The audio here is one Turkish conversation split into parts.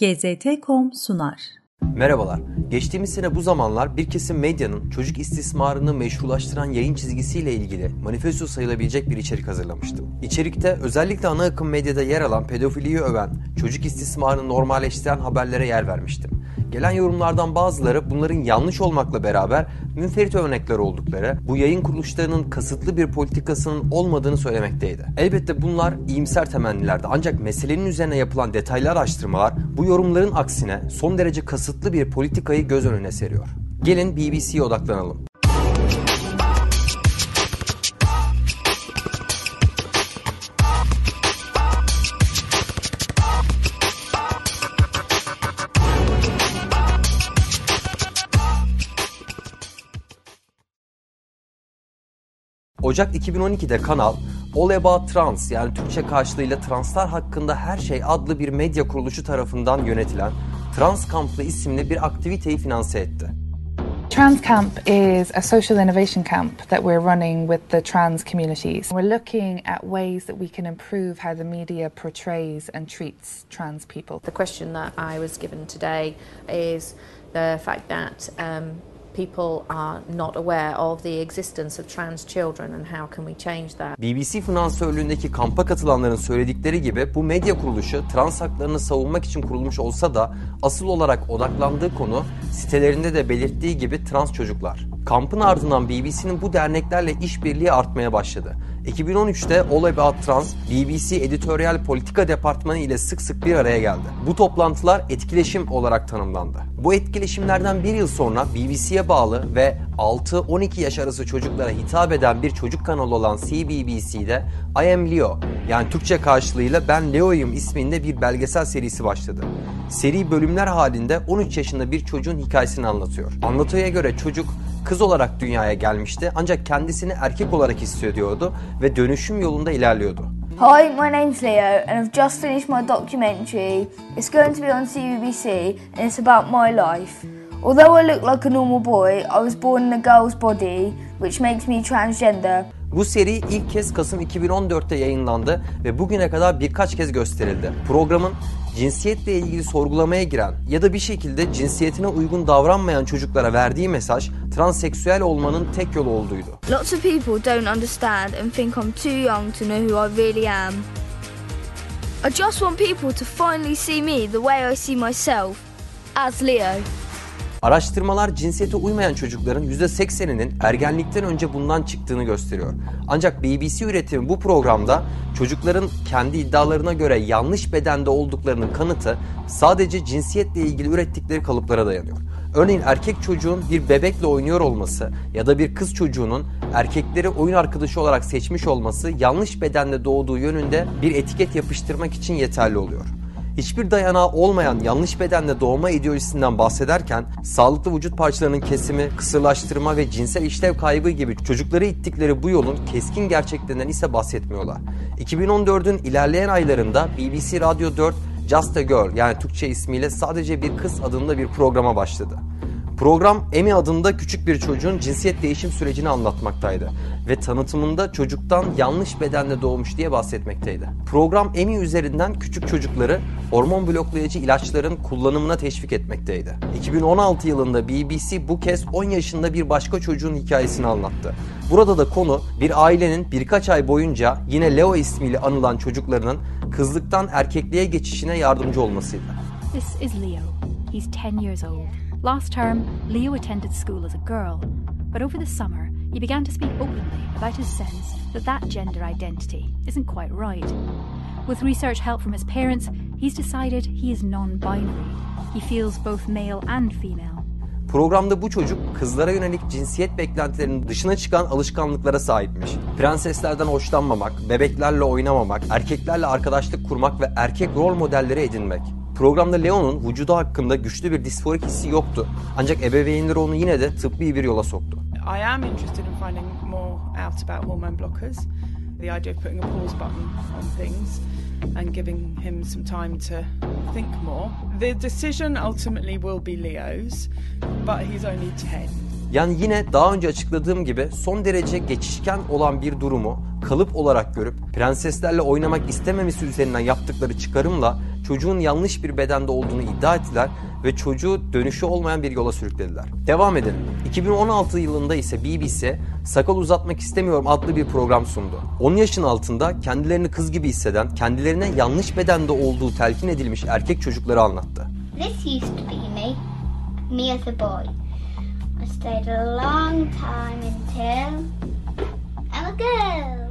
GZT.com sunar. Merhabalar. Geçtiğimiz sene bu zamanlar bir kesim medyanın çocuk istismarını meşrulaştıran yayın çizgisiyle ilgili manifesto sayılabilecek bir içerik hazırlamıştım. İçerikte özellikle ana akım medyada yer alan pedofiliyi öven, çocuk istismarını normalleştiren haberlere yer vermiştim. Gelen yorumlardan bazıları bunların yanlış olmakla beraber münferit örnekler oldukları, bu yayın kuruluşlarının kasıtlı bir politikasının olmadığını söylemekteydi. Elbette bunlar iyimser temennilerdi ancak meselenin üzerine yapılan detaylı araştırmalar bu yorumların aksine son derece kasıtlı bir politikayı göz önüne seriyor. Gelin BBC'ye odaklanalım. Ocak 2012'de kanal All About Trans yani Türkçe karşılığıyla translar hakkında her şey adlı bir medya kuruluşu tarafından yönetilen Trans Kampı isimli bir aktiviteyi finanse etti. Trans Camp is a social innovation camp that we're running with the trans communities. We're looking at ways that we can improve how the media portrays and treats trans people. The question that I was given today is the fact that um, people are not aware of the existence of trans children and how can we change that? BBC finansörlüğündeki kampa katılanların söyledikleri gibi bu medya kuruluşu trans haklarını savunmak için kurulmuş olsa da asıl olarak odaklandığı konu sitelerinde de belirttiği gibi trans çocuklar. Kampın ardından BBC'nin bu derneklerle işbirliği artmaya başladı. 2013'te All About Trans, BBC Editoryal Politika Departmanı ile sık sık bir araya geldi. Bu toplantılar etkileşim olarak tanımlandı. Bu etkileşimlerden bir yıl sonra BBC'ye bağlı ve 6-12 yaş arası çocuklara hitap eden bir çocuk kanalı olan CBBC'de I Am Leo yani Türkçe karşılığıyla Ben Leo'yum isminde bir belgesel serisi başladı. Seri bölümler halinde 13 yaşında bir çocuğun hikayesini anlatıyor. Anlatıya göre çocuk kız olarak dünyaya gelmişti ancak kendisini erkek olarak hissediyordu ve dönüşüm yolunda ilerliyordu. Hi, my name's Leo, and I've just finished my documentary. It's going to be on CBBC, and it's about my life. Although I look like a normal boy, I was born in a girl's body, which makes me transgender. Bu seri ilk kez Kasım 2014'te yayınlandı ve bugüne kadar birkaç kez gösterildi. Programın cinsiyetle ilgili sorgulamaya giren ya da bir şekilde cinsiyetine uygun davranmayan çocuklara verdiği mesaj transseksüel olmanın tek yolu olduğuydu. Lots of people don't understand and think I'm too young to know who I really am. I just want people to finally see me the way I see myself, as Leo. Araştırmalar cinsiyete uymayan çocukların %80'inin ergenlikten önce bundan çıktığını gösteriyor. Ancak BBC üretimi bu programda çocukların kendi iddialarına göre yanlış bedende olduklarının kanıtı sadece cinsiyetle ilgili ürettikleri kalıplara dayanıyor. Örneğin erkek çocuğun bir bebekle oynuyor olması ya da bir kız çocuğunun erkekleri oyun arkadaşı olarak seçmiş olması yanlış bedenle doğduğu yönünde bir etiket yapıştırmak için yeterli oluyor hiçbir dayanağı olmayan yanlış bedenle doğma ideolojisinden bahsederken sağlıklı vücut parçalarının kesimi, kısırlaştırma ve cinsel işlev kaybı gibi çocukları ittikleri bu yolun keskin gerçeklerinden ise bahsetmiyorlar. 2014'ün ilerleyen aylarında BBC Radyo 4 Just a Girl yani Türkçe ismiyle sadece bir kız adında bir programa başladı. Program Emi adında küçük bir çocuğun cinsiyet değişim sürecini anlatmaktaydı ve tanıtımında çocuktan yanlış bedenle doğmuş diye bahsetmekteydi. Program Emi üzerinden küçük çocukları hormon bloklayıcı ilaçların kullanımına teşvik etmekteydi. 2016 yılında BBC bu kez 10 yaşında bir başka çocuğun hikayesini anlattı. Burada da konu bir ailenin birkaç ay boyunca yine Leo ismiyle anılan çocuklarının kızlıktan erkekliğe geçişine yardımcı olmasıydı. This is Leo. He's 10 years old. Last term, Leo attended school as a girl, but over the summer, he began to speak openly about his sense that that gender identity isn't quite right. With research help from his parents, he's decided he is non binary. He feels both male and female. Programda bu çocuk kızlara yönelik cinsiyet beklentilerinin dışına çıkan alışkanlıklara sahipmiş. Prenseslerden hoşlanmamak, bebeklerle oynamamak, erkeklerle arkadaşlık kurmak ve erkek rol modelleri edinmek. Programda Leon'un vücudu hakkında güçlü bir disforik hissi yoktu. Ancak ebeveynleri onu yine de tıbbi bir yola soktu. I am interested in finding more out about hormone blockers. The idea of putting a pause button on things and giving him some time to think more. The decision ultimately will be Leo's, but he's only 10. Yani yine daha önce açıkladığım gibi son derece geçişken olan bir durumu kalıp olarak görüp prenseslerle oynamak istememesi üzerinden yaptıkları çıkarımla çocuğun yanlış bir bedende olduğunu iddia ettiler ve çocuğu dönüşü olmayan bir yola sürüklediler. Devam edelim. 2016 yılında ise BBC Sakal Uzatmak İstemiyorum adlı bir program sundu. 10 yaşın altında kendilerini kız gibi hisseden, kendilerine yanlış bedende olduğu telkin edilmiş erkek çocukları anlattı. This used to be me, me as a boy. I stayed a long time until I'm a girl.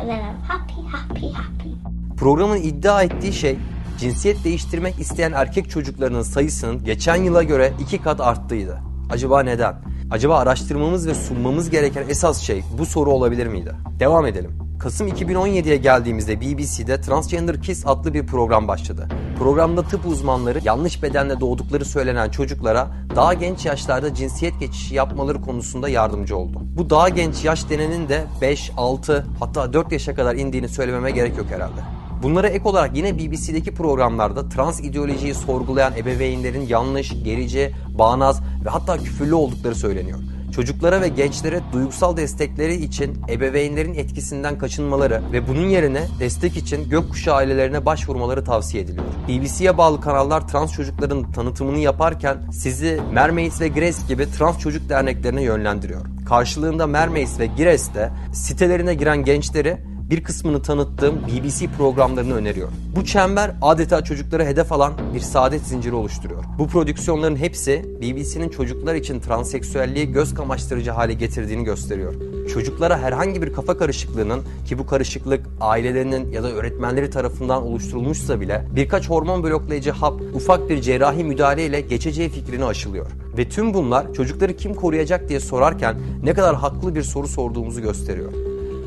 And then I'm happy, happy, happy. Programın iddia ettiği şey cinsiyet değiştirmek isteyen erkek çocuklarının sayısının geçen yıla göre iki kat arttığıydı. Acaba neden? Acaba araştırmamız ve sunmamız gereken esas şey bu soru olabilir miydi? Devam edelim. Kasım 2017'ye geldiğimizde BBC'de Transgender Kiss adlı bir program başladı. Programda tıp uzmanları yanlış bedenle doğdukları söylenen çocuklara daha genç yaşlarda cinsiyet geçişi yapmaları konusunda yardımcı oldu. Bu daha genç yaş denenin de 5, 6 hatta 4 yaşa kadar indiğini söylememe gerek yok herhalde. Bunlara ek olarak yine BBC'deki programlarda trans ideolojiyi sorgulayan ebeveynlerin yanlış, gerici, bağnaz ve hatta küfürlü oldukları söyleniyor. Çocuklara ve gençlere duygusal destekleri için ebeveynlerin etkisinden kaçınmaları ve bunun yerine destek için gökkuşağı ailelerine başvurmaları tavsiye ediliyor. BBC'ye bağlı kanallar trans çocukların tanıtımını yaparken sizi Mermaids ve Grace gibi trans çocuk derneklerine yönlendiriyor. Karşılığında Mermaids ve Grace de sitelerine giren gençleri bir kısmını tanıttığım BBC programlarını öneriyor. Bu çember adeta çocuklara hedef alan bir saadet zinciri oluşturuyor. Bu prodüksiyonların hepsi BBC'nin çocuklar için transseksüelliği göz kamaştırıcı hale getirdiğini gösteriyor. Çocuklara herhangi bir kafa karışıklığının ki bu karışıklık ailelerinin ya da öğretmenleri tarafından oluşturulmuşsa bile birkaç hormon bloklayıcı hap ufak bir cerrahi müdahaleyle geçeceği fikrini aşılıyor. Ve tüm bunlar çocukları kim koruyacak diye sorarken ne kadar haklı bir soru sorduğumuzu gösteriyor.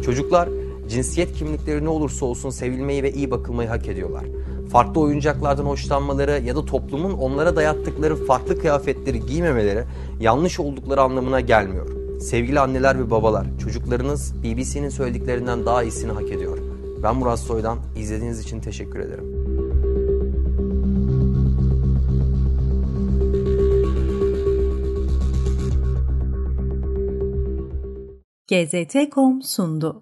Çocuklar cinsiyet kimlikleri ne olursa olsun sevilmeyi ve iyi bakılmayı hak ediyorlar. Farklı oyuncaklardan hoşlanmaları ya da toplumun onlara dayattıkları farklı kıyafetleri giymemeleri yanlış oldukları anlamına gelmiyor. Sevgili anneler ve babalar, çocuklarınız BBC'nin söylediklerinden daha iyisini hak ediyor. Ben Murat Soydan, izlediğiniz için teşekkür ederim. GZT.com sundu.